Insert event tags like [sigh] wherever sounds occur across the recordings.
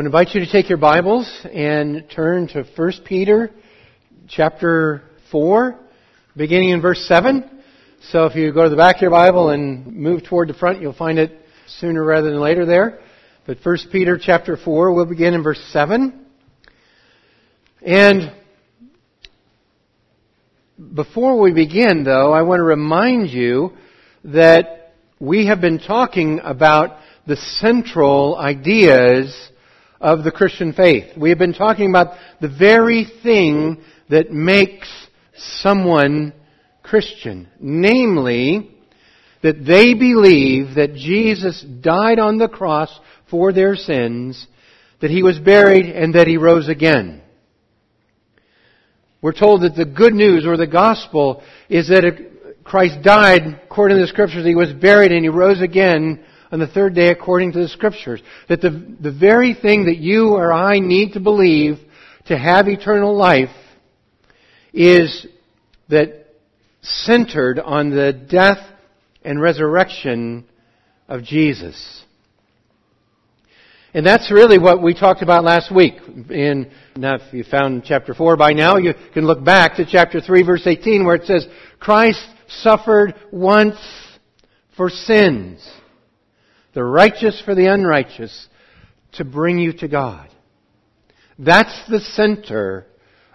I want to invite you to take your Bibles and turn to 1 Peter chapter 4, beginning in verse 7. So if you go to the back of your Bible and move toward the front, you'll find it sooner rather than later there. But 1 Peter chapter 4, we'll begin in verse 7. And before we begin, though, I want to remind you that we have been talking about the central ideas of the Christian faith. We have been talking about the very thing that makes someone Christian. Namely, that they believe that Jesus died on the cross for their sins, that He was buried, and that He rose again. We're told that the good news or the gospel is that Christ died according to the scriptures, He was buried, and He rose again on the third day according to the scriptures. That the, the very thing that you or I need to believe to have eternal life is that centered on the death and resurrection of Jesus. And that's really what we talked about last week. In, now if you found chapter 4 by now, you can look back to chapter 3 verse 18 where it says, Christ suffered once for sins the righteous for the unrighteous, to bring you to God. That's the center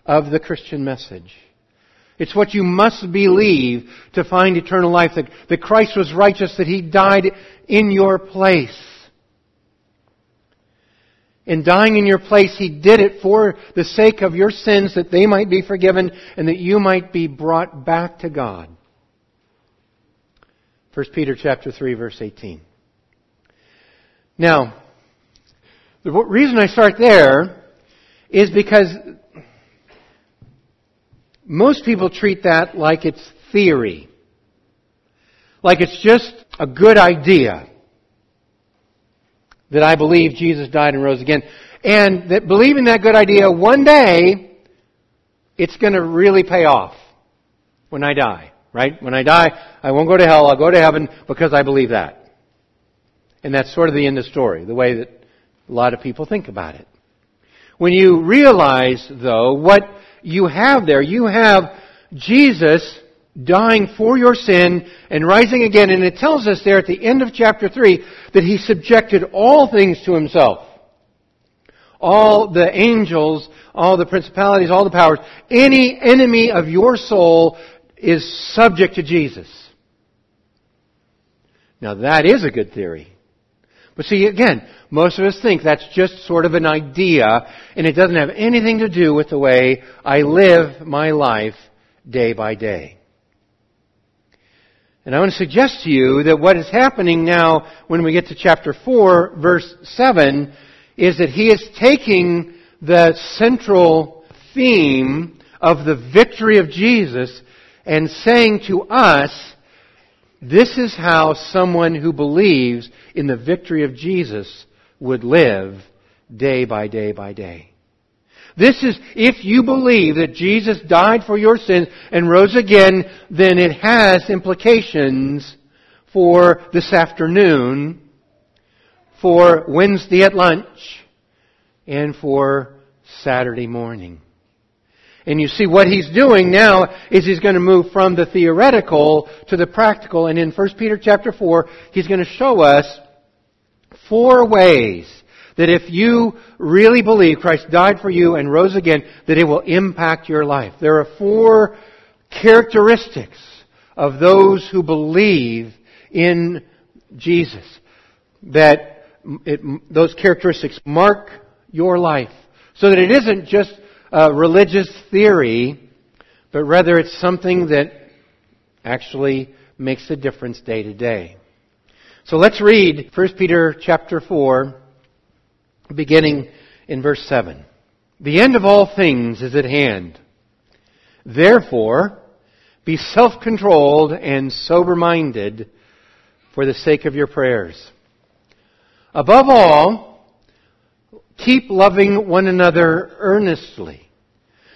of the Christian message. It's what you must believe to find eternal life, that, that Christ was righteous, that He died in your place. In dying in your place, He did it for the sake of your sins, that they might be forgiven and that you might be brought back to God. 1 Peter chapter 3 verse 18. Now, the reason I start there is because most people treat that like it's theory. Like it's just a good idea that I believe Jesus died and rose again. And that believing that good idea one day, it's going to really pay off when I die. Right? When I die, I won't go to hell, I'll go to heaven because I believe that. And that's sort of the end of the story, the way that a lot of people think about it. When you realize, though, what you have there, you have Jesus dying for your sin and rising again. And it tells us there at the end of chapter 3 that he subjected all things to himself. All the angels, all the principalities, all the powers. Any enemy of your soul is subject to Jesus. Now that is a good theory. But see, again, most of us think that's just sort of an idea, and it doesn't have anything to do with the way I live my life day by day. And I want to suggest to you that what is happening now when we get to chapter 4, verse 7, is that he is taking the central theme of the victory of Jesus and saying to us, this is how someone who believes in the victory of Jesus would live day by day by day. This is, if you believe that Jesus died for your sins and rose again, then it has implications for this afternoon, for Wednesday at lunch, and for Saturday morning. And you see what he's doing now is he's going to move from the theoretical to the practical. And in 1 Peter chapter 4, he's going to show us four ways that if you really believe Christ died for you and rose again, that it will impact your life. There are four characteristics of those who believe in Jesus that it, those characteristics mark your life so that it isn't just a religious theory, but rather it's something that actually makes a difference day to day. So let's read 1 Peter chapter 4, beginning in verse 7. The end of all things is at hand. Therefore, be self-controlled and sober-minded for the sake of your prayers. Above all, keep loving one another earnestly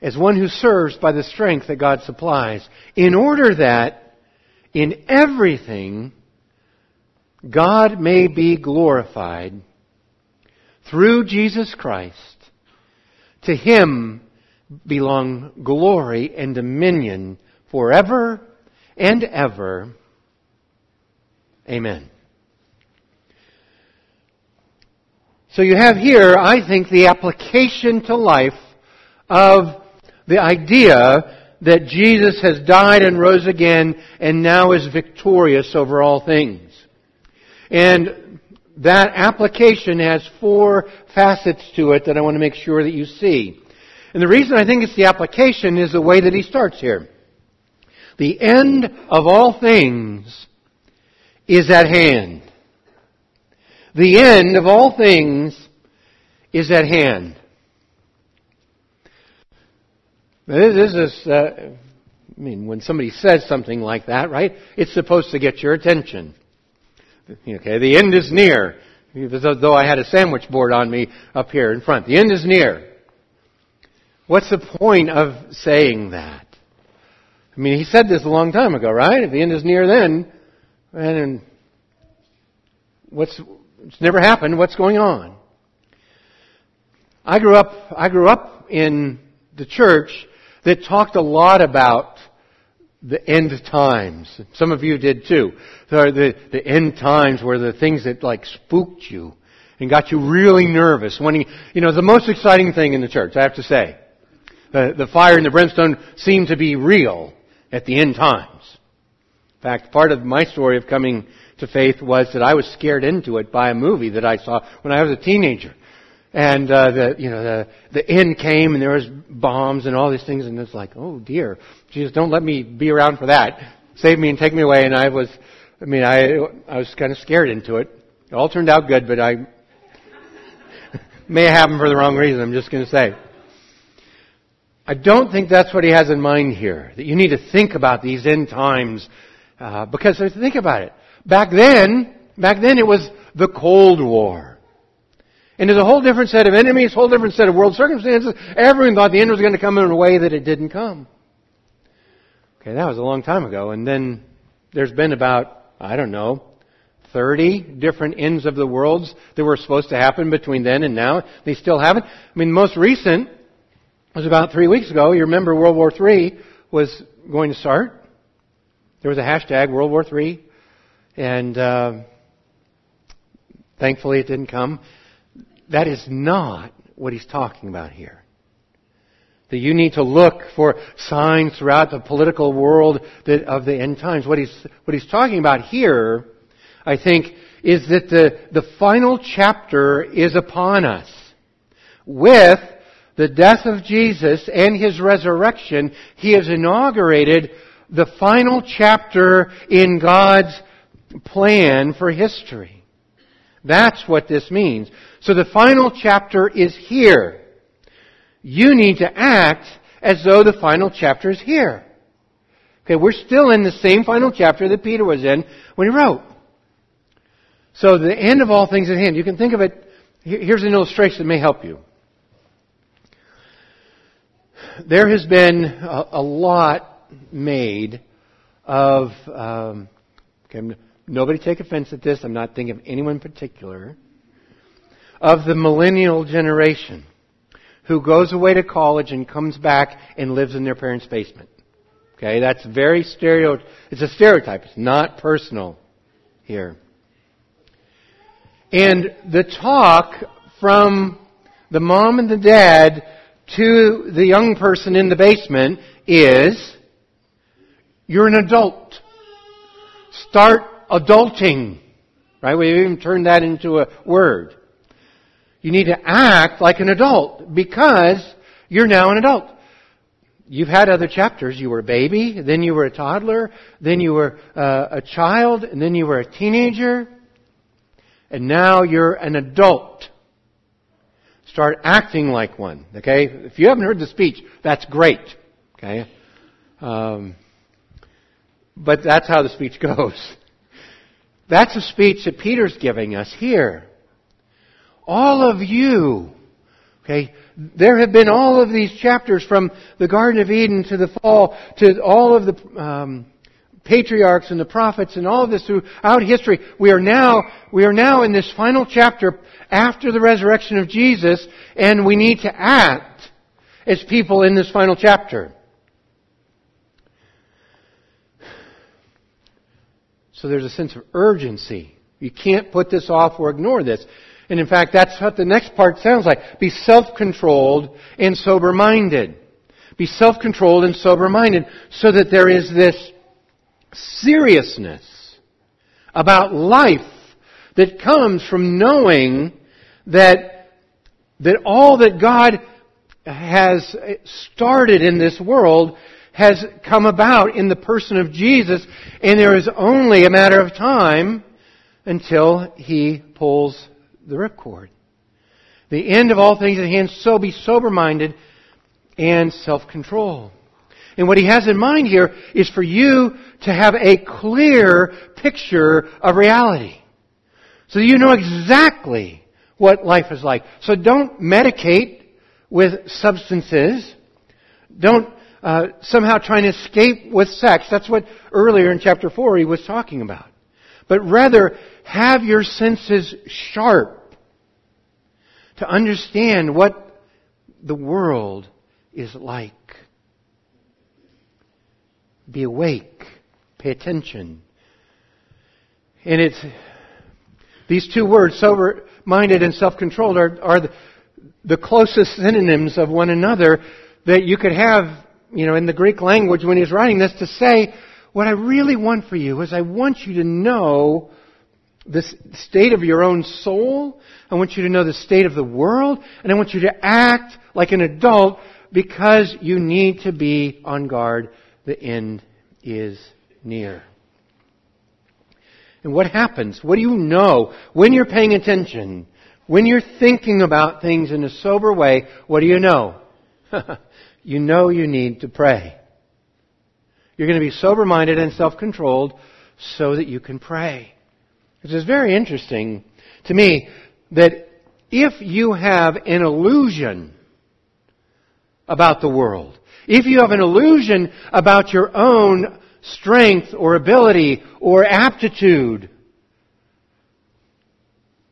as one who serves by the strength that God supplies, in order that in everything God may be glorified through Jesus Christ. To Him belong glory and dominion forever and ever. Amen. So you have here, I think, the application to life of the idea that Jesus has died and rose again and now is victorious over all things. And that application has four facets to it that I want to make sure that you see. And the reason I think it's the application is the way that he starts here. The end of all things is at hand. The end of all things is at hand. This is, uh, I mean, when somebody says something like that, right? It's supposed to get your attention. Okay, the end is near. Though I had a sandwich board on me up here in front. The end is near. What's the point of saying that? I mean, he said this a long time ago, right? If the end is near then, and what's, it's never happened, what's going on? I grew up, I grew up in the church that talked a lot about the end times. Some of you did too. The, the end times were the things that like spooked you and got you really nervous. When you, you know, the most exciting thing in the church, I have to say. The, the fire and the brimstone seem to be real at the end times. In fact, part of my story of coming to faith was that I was scared into it by a movie that I saw when I was a teenager. And uh, the you know the the end came and there was bombs and all these things and it's like oh dear. Jesus don't let me be around for that. Save me and take me away. And I was I mean I I was kind of scared into it. It all turned out good but I [laughs] may have happened for the wrong reason I'm just going to say. I don't think that's what he has in mind here that you need to think about these end times uh, because think about it back then back then it was the Cold War and there's a whole different set of enemies, a whole different set of world circumstances. Everyone thought the end was going to come in a way that it didn't come. Okay, that was a long time ago. And then there's been about, I don't know, 30 different ends of the worlds that were supposed to happen between then and now. They still haven't. I mean, the most recent was about three weeks ago. You remember World War III was going to start. There was a hashtag World War III. And, uh, thankfully it didn't come. That is not what he's talking about here. That you need to look for signs throughout the political world of the end times. What he's, what he's talking about here, I think, is that the, the final chapter is upon us. With the death of Jesus and his resurrection, he has inaugurated the final chapter in God's plan for history. That's what this means. So the final chapter is here. You need to act as though the final chapter is here. Okay, we're still in the same final chapter that Peter was in when he wrote. So the end of all things at hand. You can think of it, here's an illustration that may help you. There has been a, a lot made of, um, okay, nobody take offense at this, I'm not thinking of anyone in particular of the millennial generation who goes away to college and comes back and lives in their parents' basement. Okay, that's very stereo, it's a stereotype. It's not personal here. And the talk from the mom and the dad to the young person in the basement is, you're an adult. Start adulting. Right? We even turned that into a word. You need to act like an adult because you're now an adult. You've had other chapters. You were a baby, then you were a toddler, then you were uh, a child, and then you were a teenager, and now you're an adult. start acting like one. Okay? If you haven't heard the speech, that's great. Okay? Um, but that's how the speech [laughs] goes. That's a speech that Peter's giving us here. All of you, okay, there have been all of these chapters from the Garden of Eden to the fall to all of the um, patriarchs and the prophets and all of this throughout history. We are now we are now in this final chapter after the resurrection of Jesus, and we need to act as people in this final chapter. So there's a sense of urgency. You can't put this off or ignore this. And in fact, that's what the next part sounds like. Be self-controlled and sober-minded. Be self-controlled and sober-minded so that there is this seriousness about life that comes from knowing that, that all that God has started in this world has come about in the person of Jesus, and there is only a matter of time until He pulls the ripcord. The end of all things at hand, so be sober minded and self control. And what he has in mind here is for you to have a clear picture of reality. So you know exactly what life is like. So don't medicate with substances. Don't uh, somehow trying to escape with sex. That's what earlier in chapter 4 he was talking about. But rather, have your senses sharp to understand what the world is like. Be awake. Pay attention. And it's, these two words, sober minded and self controlled, are, are the, the closest synonyms of one another that you could have, you know, in the Greek language when he's writing this to say, what I really want for you is I want you to know the state of your own soul. I want you to know the state of the world. And I want you to act like an adult because you need to be on guard. The end is near. And what happens? What do you know when you're paying attention? When you're thinking about things in a sober way, what do you know? [laughs] you know you need to pray. You're going to be sober minded and self controlled so that you can pray. It is very interesting to me that if you have an illusion about the world, if you have an illusion about your own strength or ability or aptitude,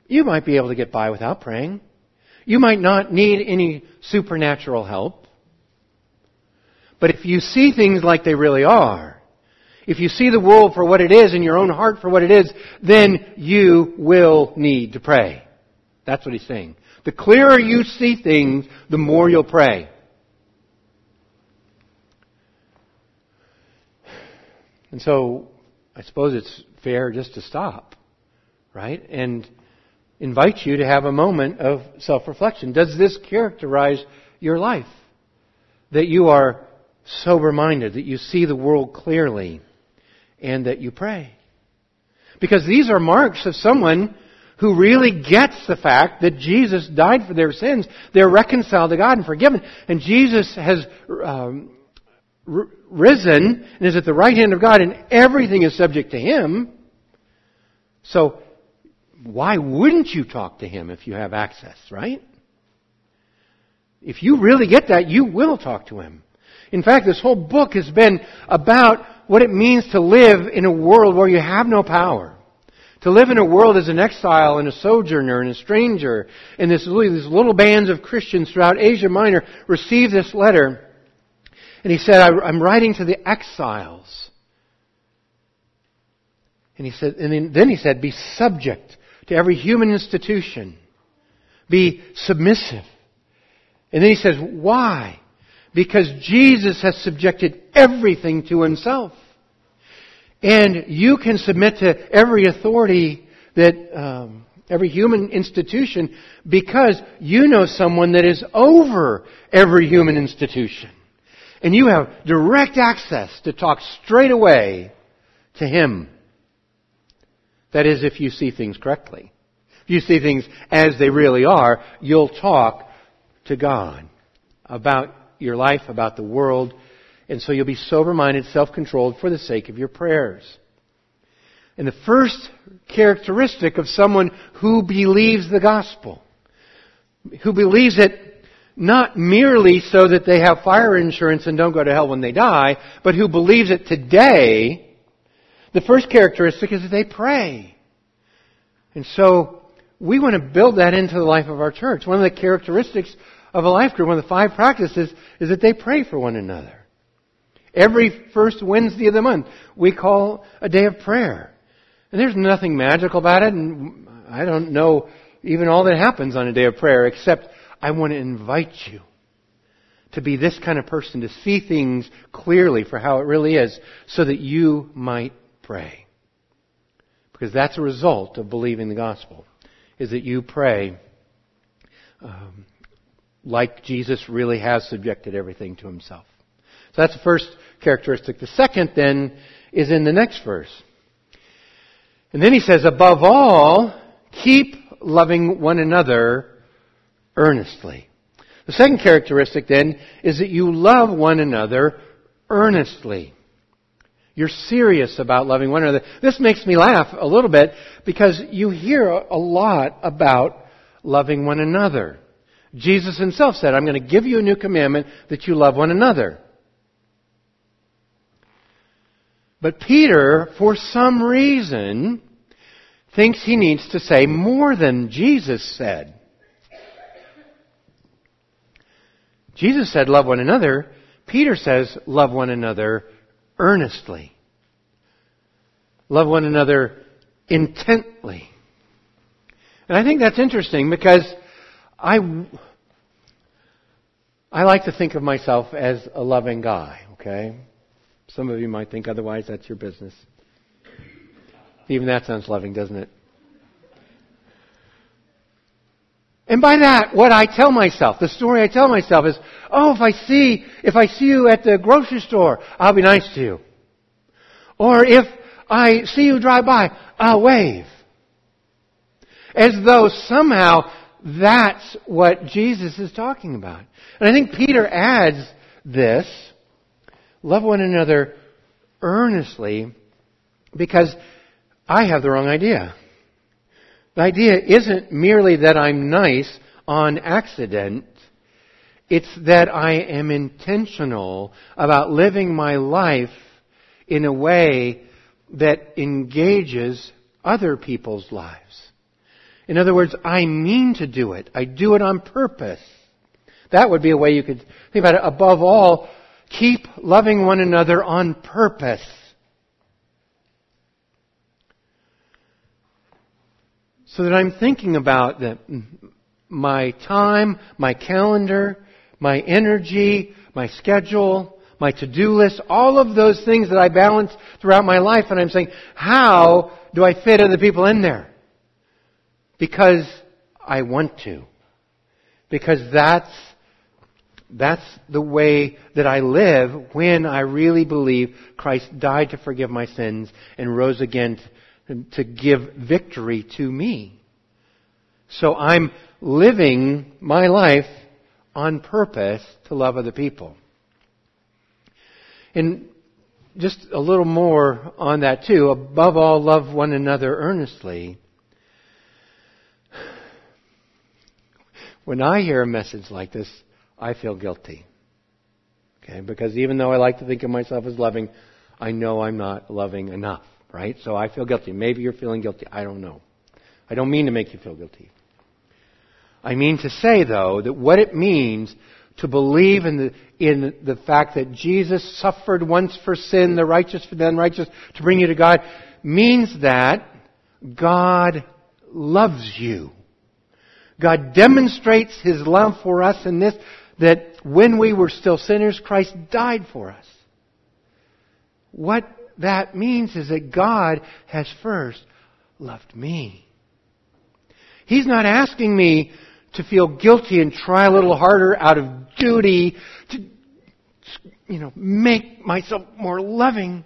you might be able to get by without praying. You might not need any supernatural help. But if you see things like they really are, if you see the world for what it is and your own heart for what it is, then you will need to pray. That's what he's saying. The clearer you see things, the more you'll pray. And so, I suppose it's fair just to stop, right? And invite you to have a moment of self-reflection. Does this characterize your life? That you are sober-minded, that you see the world clearly, and that you pray. Because these are marks of someone who really gets the fact that Jesus died for their sins. They're reconciled to God and forgiven. And Jesus has um, risen and is at the right hand of God and everything is subject to Him. So, why wouldn't you talk to Him if you have access, right? If you really get that, you will talk to Him. In fact, this whole book has been about what it means to live in a world where you have no power. To live in a world as an exile and a sojourner and a stranger. And this, these little bands of Christians throughout Asia Minor receive this letter and he said, I'm writing to the exiles. And he said, and then he said, be subject to every human institution. Be submissive. And then he says, why? Because Jesus has subjected everything to himself. And you can submit to every authority that, um, every human institution because you know someone that is over every human institution. And you have direct access to talk straight away to Him. That is, if you see things correctly. If you see things as they really are, you'll talk to God about your life, about the world, and so you'll be sober minded, self controlled for the sake of your prayers. And the first characteristic of someone who believes the gospel, who believes it not merely so that they have fire insurance and don't go to hell when they die, but who believes it today, the first characteristic is that they pray. And so we want to build that into the life of our church. One of the characteristics of a life group, one of the five practices, is that they pray for one another. Every first Wednesday of the month, we call a day of prayer. And there's nothing magical about it, and I don't know even all that happens on a day of prayer, except I want to invite you to be this kind of person, to see things clearly for how it really is, so that you might pray. Because that's a result of believing the gospel, is that you pray um, like Jesus really has subjected everything to himself. So that's the first characteristic. The second then is in the next verse. And then he says, above all, keep loving one another earnestly. The second characteristic then is that you love one another earnestly. You're serious about loving one another. This makes me laugh a little bit because you hear a lot about loving one another. Jesus himself said, I'm going to give you a new commandment that you love one another. But Peter, for some reason, thinks he needs to say more than Jesus said. Jesus said, love one another. Peter says, love one another earnestly. Love one another intently. And I think that's interesting because I, I like to think of myself as a loving guy, okay? Some of you might think otherwise, that's your business. Even that sounds loving, doesn't it? And by that, what I tell myself, the story I tell myself is, oh, if I see, if I see you at the grocery store, I'll be nice to you. Or if I see you drive by, I'll wave. As though somehow that's what Jesus is talking about. And I think Peter adds this, love one another earnestly, because I have the wrong idea. The idea isn't merely that I'm nice on accident. It's that I am intentional about living my life in a way that engages other people's lives. In other words, I mean to do it. I do it on purpose. That would be a way you could think about it. Above all, keep loving one another on purpose. so that I'm thinking about the, my time, my calendar, my energy, my schedule, my to-do list, all of those things that I balance throughout my life, and I'm saying, how do I fit other people in there? Because I want to. Because that's, that's the way that I live when I really believe Christ died to forgive my sins and rose again to give victory to me. So I'm living my life on purpose to love other people. And just a little more on that too. Above all, love one another earnestly. When I hear a message like this, I feel guilty. Okay? Because even though I like to think of myself as loving, I know I'm not loving enough right? So I feel guilty. Maybe you're feeling guilty. I don't know. I don't mean to make you feel guilty. I mean to say, though, that what it means to believe in the, in the fact that Jesus suffered once for sin, the righteous for the unrighteous, to bring you to God, means that God loves you. God demonstrates His love for us in this, that when we were still sinners, Christ died for us. What that means is that God has first loved me. He's not asking me to feel guilty and try a little harder out of duty to, you know, make myself more loving.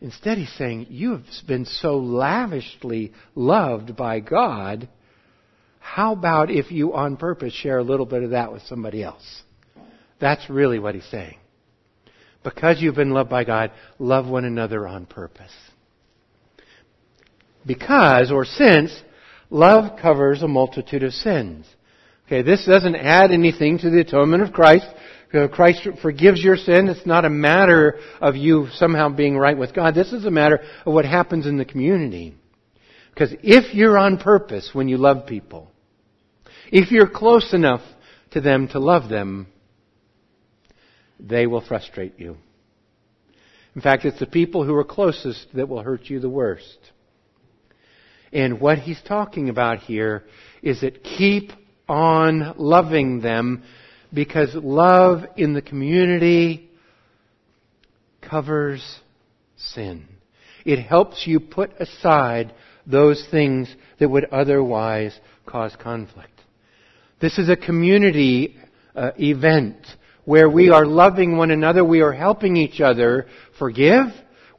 Instead, he's saying, You have been so lavishly loved by God how about if you on purpose share a little bit of that with somebody else? That's really what he's saying. Because you've been loved by God, love one another on purpose. Because, or since, love covers a multitude of sins. Okay, this doesn't add anything to the atonement of Christ. Christ forgives your sin. It's not a matter of you somehow being right with God. This is a matter of what happens in the community. Because if you're on purpose when you love people, if you're close enough to them to love them, they will frustrate you. In fact, it's the people who are closest that will hurt you the worst. And what he's talking about here is that keep on loving them because love in the community covers sin. It helps you put aside those things that would otherwise cause conflict. This is a community uh, event where we are loving one another, we are helping each other forgive,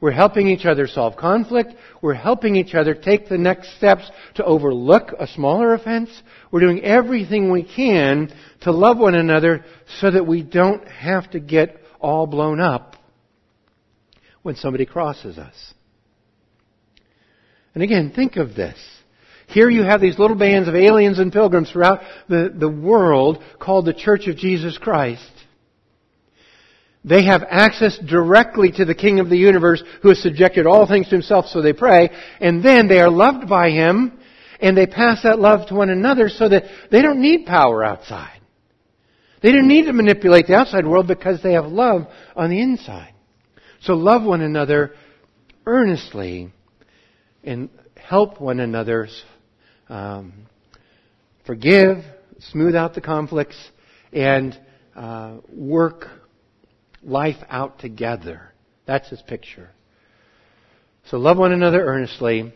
we're helping each other solve conflict. We're helping each other take the next steps to overlook a smaller offense. We're doing everything we can to love one another so that we don't have to get all blown up when somebody crosses us. And again, think of this. Here you have these little bands of aliens and pilgrims throughout the, the world called the Church of Jesus Christ. They have access directly to the King of the universe who has subjected all things to himself, so they pray. And then they are loved by him, and they pass that love to one another so that they don't need power outside. They don't need to manipulate the outside world because they have love on the inside. So love one another earnestly and help one another um, forgive, smooth out the conflicts, and uh, work life out together. That's his picture. So love one another earnestly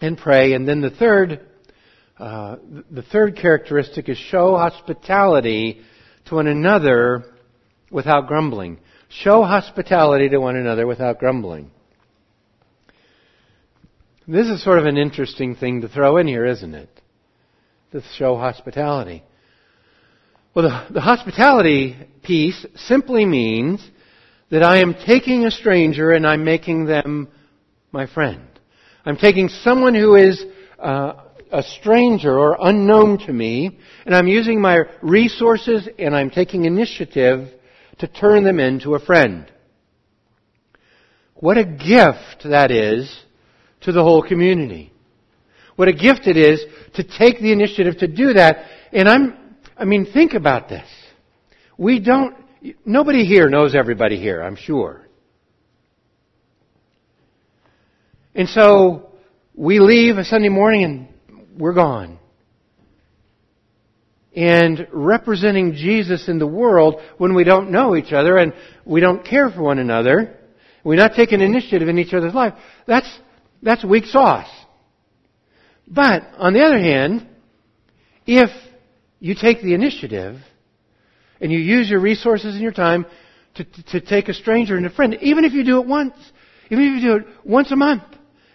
and pray. And then the third, uh, the third characteristic is show hospitality to one another without grumbling. Show hospitality to one another without grumbling. This is sort of an interesting thing to throw in here, isn't it? To show hospitality. Well, the, the hospitality piece simply means that I am taking a stranger and I'm making them my friend. I'm taking someone who is uh, a stranger or unknown to me, and I'm using my resources and I'm taking initiative to turn them into a friend. What a gift that is to the whole community. What a gift it is to take the initiative to do that. And I'm I mean, think about this. We don't, nobody here knows everybody here, I'm sure. And so, we leave a Sunday morning and we're gone. And representing Jesus in the world when we don't know each other and we don't care for one another, we're not taking initiative in each other's life, that's, that's weak sauce. But, on the other hand, if you take the initiative and you use your resources and your time to, to, take a stranger and a friend, even if you do it once, even if you do it once a month.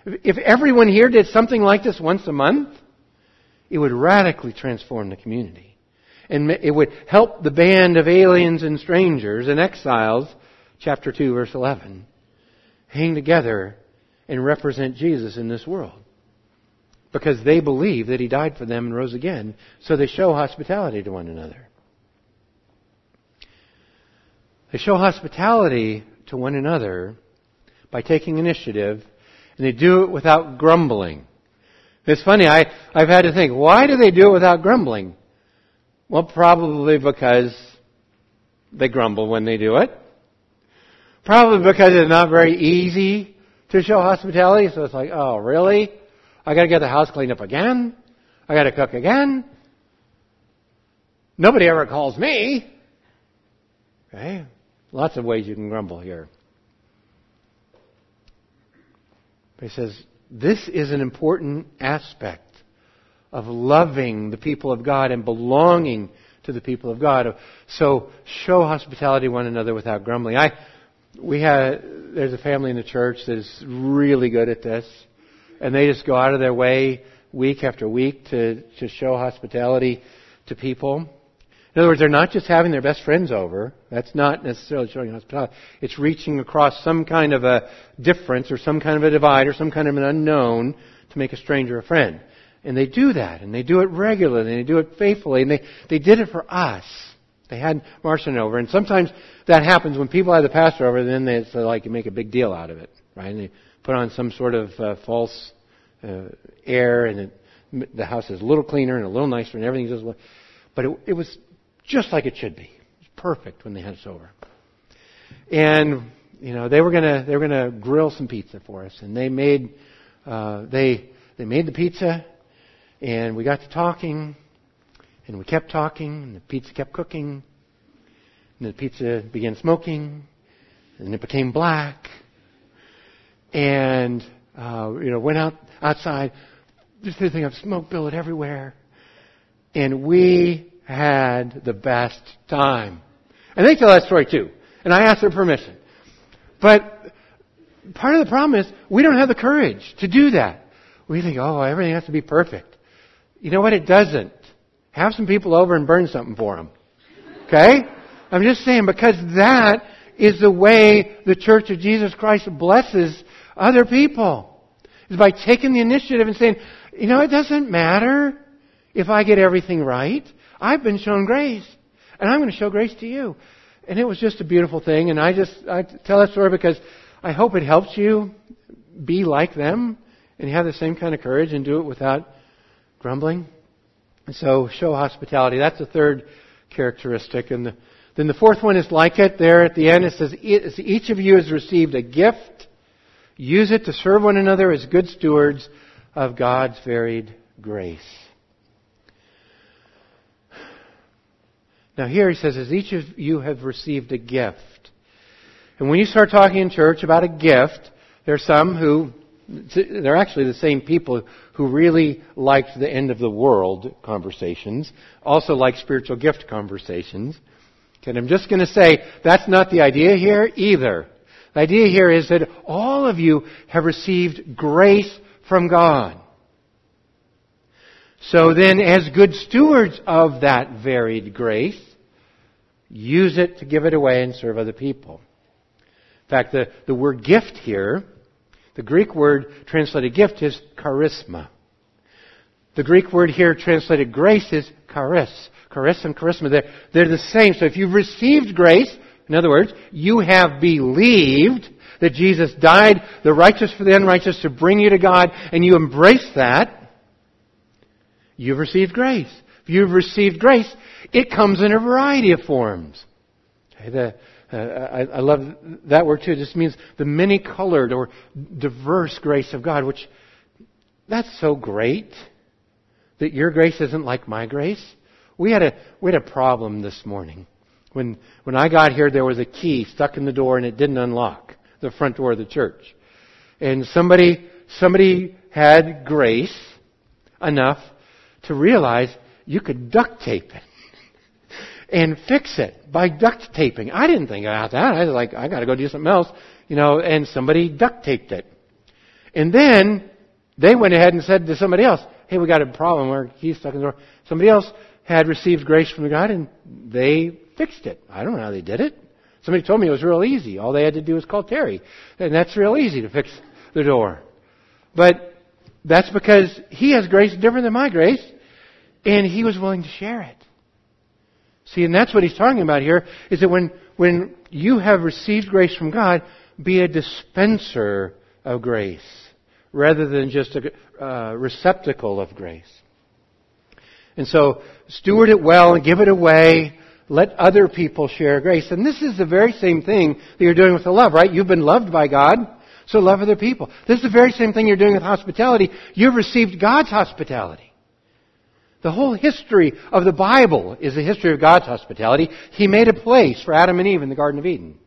If everyone here did something like this once a month, it would radically transform the community. And it would help the band of aliens and strangers and exiles, chapter 2, verse 11, hang together and represent Jesus in this world because they believe that he died for them and rose again. So they show hospitality to one another. They show hospitality to one another by taking initiative, and they do it without grumbling. It's funny, I, I've had to think, why do they do it without grumbling? Well, probably because they grumble when they do it. Probably because it's not very easy to show hospitality, so it's like, oh, really? I got to get the house cleaned up again. I got to cook again. Nobody ever calls me. Okay? Lots of ways you can grumble here. But he says, this is an important aspect of loving the people of God and belonging to the people of God. So show hospitality one another without grumbling. I, we had, there's a family in the church that is really good at this and they just go out of their way week after week to, to show hospitality to people. In other words, they're not just having their best friends over. That's not necessarily showing hospitality. It's reaching across some kind of a difference or some kind of a divide or some kind of an unknown to make a stranger a friend. And they do that, and they do it regularly, and they do it faithfully, and they, they did it for us. They had Martian over, and sometimes that happens when people have the pastor over, then they so like you make a big deal out of it, right? And they put on some sort of uh, false uh, air, and it, the house is a little cleaner and a little nicer, and everything's just. But it, it was just like it should be. It was perfect when they had us over. And you know they were gonna they were gonna grill some pizza for us, and they made uh, they they made the pizza, and we got to talking, and we kept talking, and the pizza kept cooking, and the pizza began smoking, and it became black, and uh, you know went out outside, this thing of smoke billowed everywhere, and we had the best time. And they tell that story too, and I asked their permission, but part of the problem is we don't have the courage to do that. We think, oh, everything has to be perfect. You know what? It doesn't. Have some people over and burn something for them. Okay? I'm just saying because that is the way the Church of Jesus Christ blesses other people. Is by taking the initiative and saying, you know, it doesn't matter if I get everything right. I've been shown grace. And I'm going to show grace to you. And it was just a beautiful thing. And I just, I tell that story because I hope it helps you be like them and have the same kind of courage and do it without grumbling. And so show hospitality. That's the third characteristic. And the, then the fourth one is like it. There at the end it says, each of you has received a gift. Use it to serve one another as good stewards of God's varied grace. Now here he says, as each of you have received a gift. And when you start talking in church about a gift, there are some who they're actually the same people who really liked the end of the world conversations, also like spiritual gift conversations. And I'm just going to say that's not the idea here either. The idea here is that all of you have received grace from God. So then, as good stewards of that varied grace, use it to give it away and serve other people. In fact, the, the word gift here the Greek word translated gift is charisma. The Greek word here translated grace is charis. Charis and charisma, they're, they're the same. So if you've received grace, in other words, you have believed that Jesus died, the righteous for the unrighteous, to bring you to God, and you embrace that, you've received grace. If you've received grace, it comes in a variety of forms. Okay, the, uh, I, I love that word too. It just means the many colored or diverse grace of God, which that's so great that your grace isn't like my grace. We had a, we had a problem this morning. When, when I got here, there was a key stuck in the door and it didn't unlock the front door of the church. And somebody, somebody had grace enough to realize you could duct tape it and fix it by duct taping. I didn't think about that. I was like, I gotta go do something else, you know, and somebody duct taped it. And then they went ahead and said to somebody else, hey, we got a problem where he's stuck in the door. Somebody else had received grace from God and they fixed it. I don't know how they did it. Somebody told me it was real easy. All they had to do was call Terry. And that's real easy to fix the door. But that's because he has grace different than my grace, and he was willing to share it. See, and that's what he's talking about here, is that when, when you have received grace from God, be a dispenser of grace, rather than just a uh, receptacle of grace. And so, steward it well and give it away. Let other people share grace. And this is the very same thing that you're doing with the love, right? You've been loved by God, so love other people. This is the very same thing you're doing with hospitality. You've received God's hospitality. The whole history of the Bible is the history of God's hospitality. He made a place for Adam and Eve in the Garden of Eden.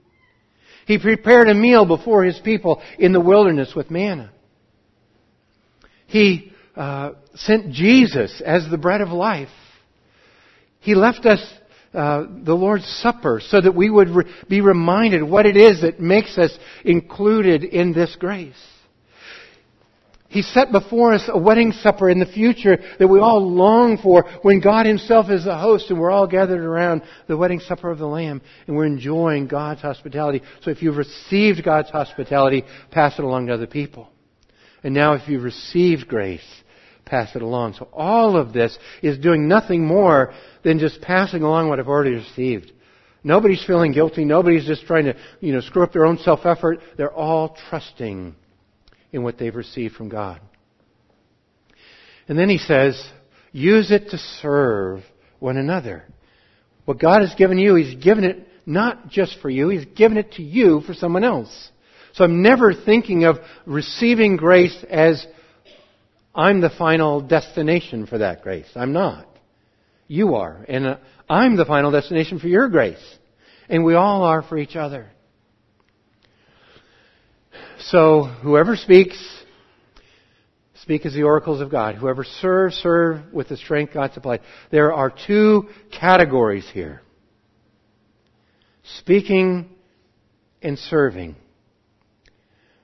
He prepared a meal before his people in the wilderness with manna. He uh, sent Jesus as the bread of life. He left us uh, the Lord's Supper so that we would re- be reminded what it is that makes us included in this grace. He set before us a wedding supper in the future that we all long for when God Himself is the host and we're all gathered around the wedding supper of the Lamb and we're enjoying God's hospitality. So if you've received God's hospitality, pass it along to other people. And now if you've received grace, pass it along. So all of this is doing nothing more than just passing along what I've already received. Nobody's feeling guilty. Nobody's just trying to, you know, screw up their own self-effort. They're all trusting in what they've received from God. And then he says, use it to serve one another. What God has given you, He's given it not just for you, He's given it to you for someone else. So I'm never thinking of receiving grace as I'm the final destination for that grace. I'm not. You are. And I'm the final destination for your grace. And we all are for each other. So whoever speaks, speak as the oracles of God. Whoever serves, serve with the strength God supplies. There are two categories here. Speaking and serving.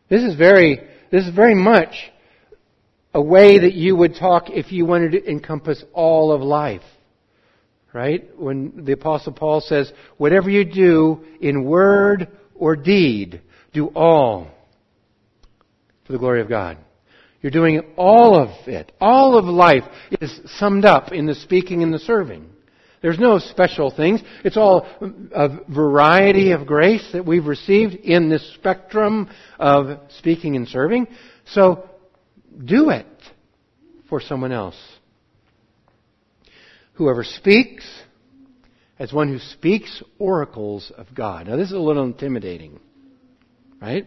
This is very, this is very much a way that you would talk if you wanted to encompass all of life. Right? When the apostle Paul says, whatever you do in word or deed, do all for the glory of God. You're doing all of it. All of life is summed up in the speaking and the serving. There's no special things. It's all a variety of grace that we've received in this spectrum of speaking and serving. So do it for someone else. Whoever speaks, as one who speaks oracles of God. Now this is a little intimidating, right?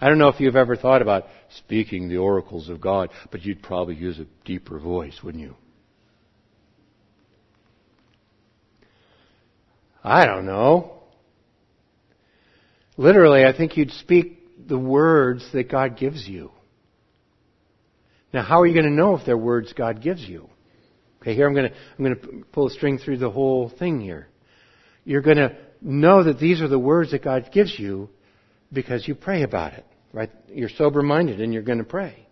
I don't know if you've ever thought about speaking the oracles of God, but you'd probably use a deeper voice, wouldn't you? I don't know. Literally, I think you'd speak the words that God gives you. Now, how are you going to know if they're words God gives you? Okay, here I'm going to, I'm going to pull a string through the whole thing here. You're going to know that these are the words that God gives you because you pray about it. Right? You're sober minded and you're going to pray.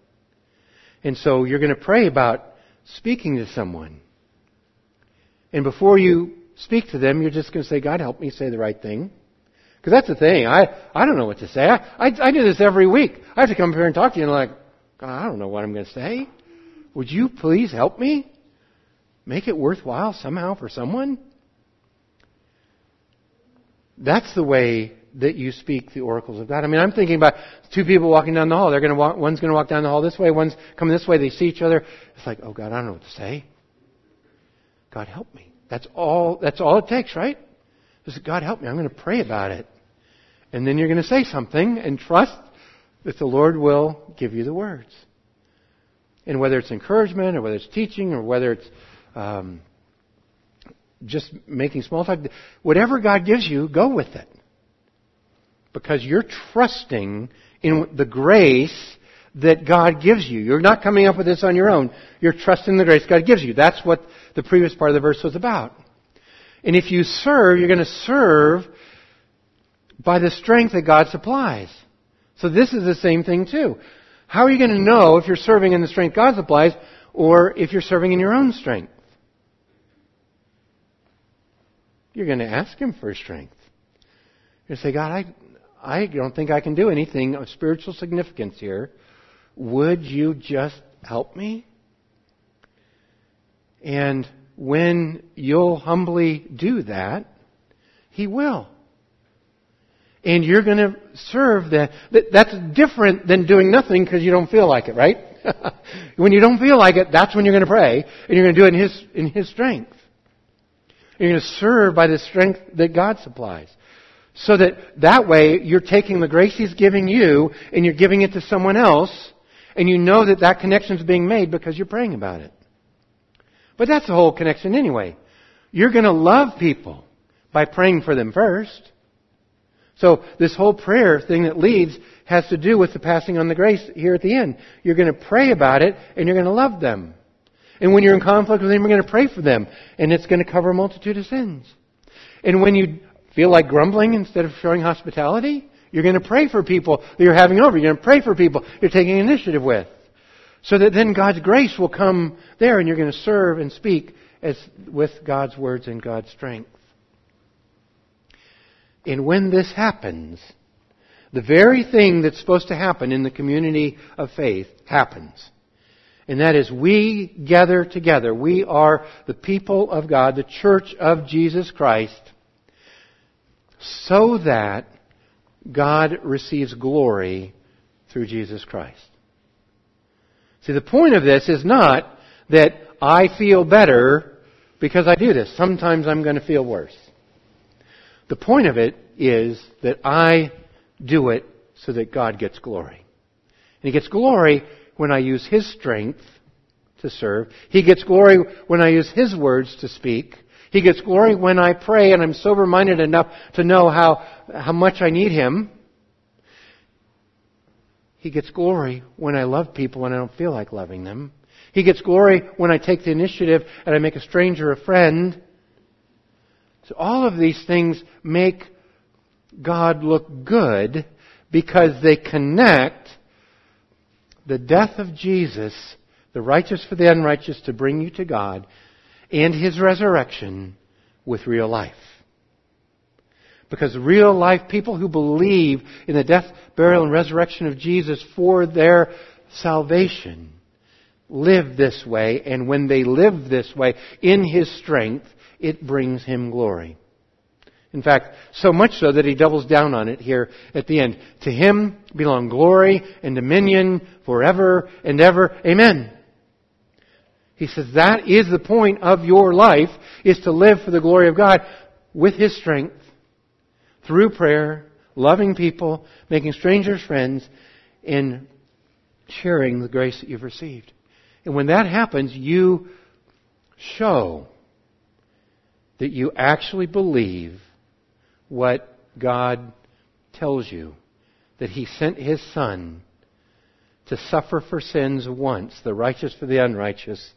And so you're going to pray about speaking to someone. And before you speak to them, you're just going to say, God, help me say the right thing. Because that's the thing. I, I don't know what to say. I, I, I do this every week. I have to come up here and talk to you and like, God, I don't know what I'm going to say. Would you please help me? Make it worthwhile somehow for someone? That's the way that you speak the oracles of God. I mean, I'm thinking about two people walking down the hall. They're going to walk, one's going to walk down the hall this way, one's coming this way. They see each other. It's like, oh God, I don't know what to say. God help me. That's all, that's all it takes, right? Just God help me. I'm going to pray about it. And then you're going to say something and trust that the Lord will give you the words. And whether it's encouragement or whether it's teaching or whether it's um, just making small talk, whatever God gives you, go with it because you're trusting in the grace that God gives you. You're not coming up with this on your own. You're trusting the grace God gives you. That's what the previous part of the verse was about. And if you serve, you're going to serve by the strength that God supplies. So this is the same thing too. How are you going to know if you're serving in the strength God supplies or if you're serving in your own strength? You're going to ask Him for strength. You're going to say, God, I, I don't think I can do anything of spiritual significance here. Would you just help me? And when you'll humbly do that, He will. And you're going to serve that. That's different than doing nothing because you don't feel like it, right? [laughs] when you don't feel like it, that's when you're going to pray, and you're going to do it in His, in His strength. You're going to serve by the strength that God supplies. So that that way you're taking the grace He's giving you and you're giving it to someone else and you know that that connection is being made because you're praying about it. But that's the whole connection anyway. You're going to love people by praying for them first. So this whole prayer thing that leads has to do with the passing on the grace here at the end. You're going to pray about it and you're going to love them. And when you're in conflict with them, you're going to pray for them. And it's going to cover a multitude of sins. And when you feel like grumbling instead of showing hospitality? You're going to pray for people that you're having over. You're going to pray for people you're taking initiative with. So that then God's grace will come there and you're going to serve and speak as with God's words and God's strength. And when this happens, the very thing that's supposed to happen in the community of faith happens. And that is we gather together. We are the people of God, the church of Jesus Christ, so that God receives glory through Jesus Christ. See, the point of this is not that I feel better because I do this. Sometimes I'm going to feel worse. The point of it is that I do it so that God gets glory. And He gets glory when I use His strength to serve. He gets glory when I use His words to speak. He gets glory when I pray and I'm sober minded enough to know how, how much I need Him. He gets glory when I love people and I don't feel like loving them. He gets glory when I take the initiative and I make a stranger a friend. So all of these things make God look good because they connect the death of Jesus, the righteous for the unrighteous to bring you to God, and His resurrection with real life. Because real life people who believe in the death, burial, and resurrection of Jesus for their salvation live this way, and when they live this way in His strength, it brings Him glory. In fact, so much so that he doubles down on it here at the end. To him belong glory and dominion forever and ever. Amen. He says that is the point of your life, is to live for the glory of God with his strength, through prayer, loving people, making strangers friends, and sharing the grace that you've received. And when that happens, you show that you actually believe what God tells you that He sent His Son to suffer for sins once, the righteous for the unrighteous,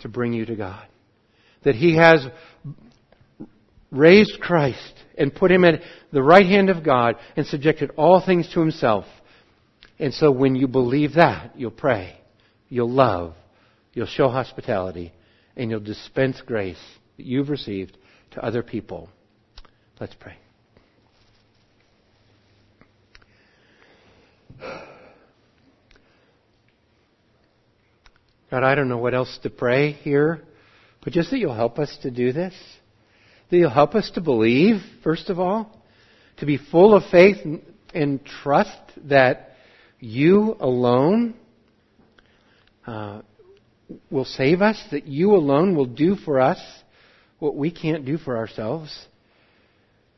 to bring you to God. That He has raised Christ and put Him at the right hand of God and subjected all things to Himself. And so when you believe that, you'll pray, you'll love, you'll show hospitality, and you'll dispense grace that you've received to other people. Let's pray. God, I don't know what else to pray here, but just that you'll help us to do this. That you'll help us to believe, first of all, to be full of faith and trust that you alone uh, will save us, that you alone will do for us what we can't do for ourselves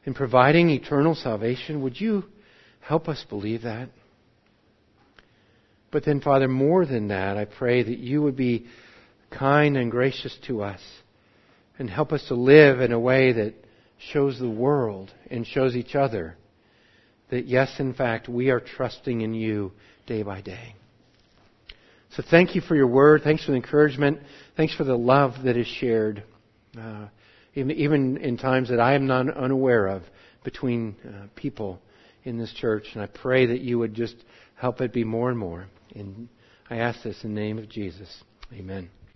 in providing eternal salvation. Would you help us believe that? But then, Father, more than that, I pray that you would be kind and gracious to us and help us to live in a way that shows the world and shows each other that, yes, in fact, we are trusting in you day by day. So thank you for your word. Thanks for the encouragement. Thanks for the love that is shared. Uh, even in times that I am not unaware of between uh, people in this church. And I pray that you would just help it be more and more. And I ask this in the name of Jesus. Amen.